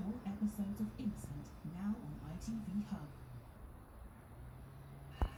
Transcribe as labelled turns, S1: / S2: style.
S1: all episodes of Innocent now on ITV Hub.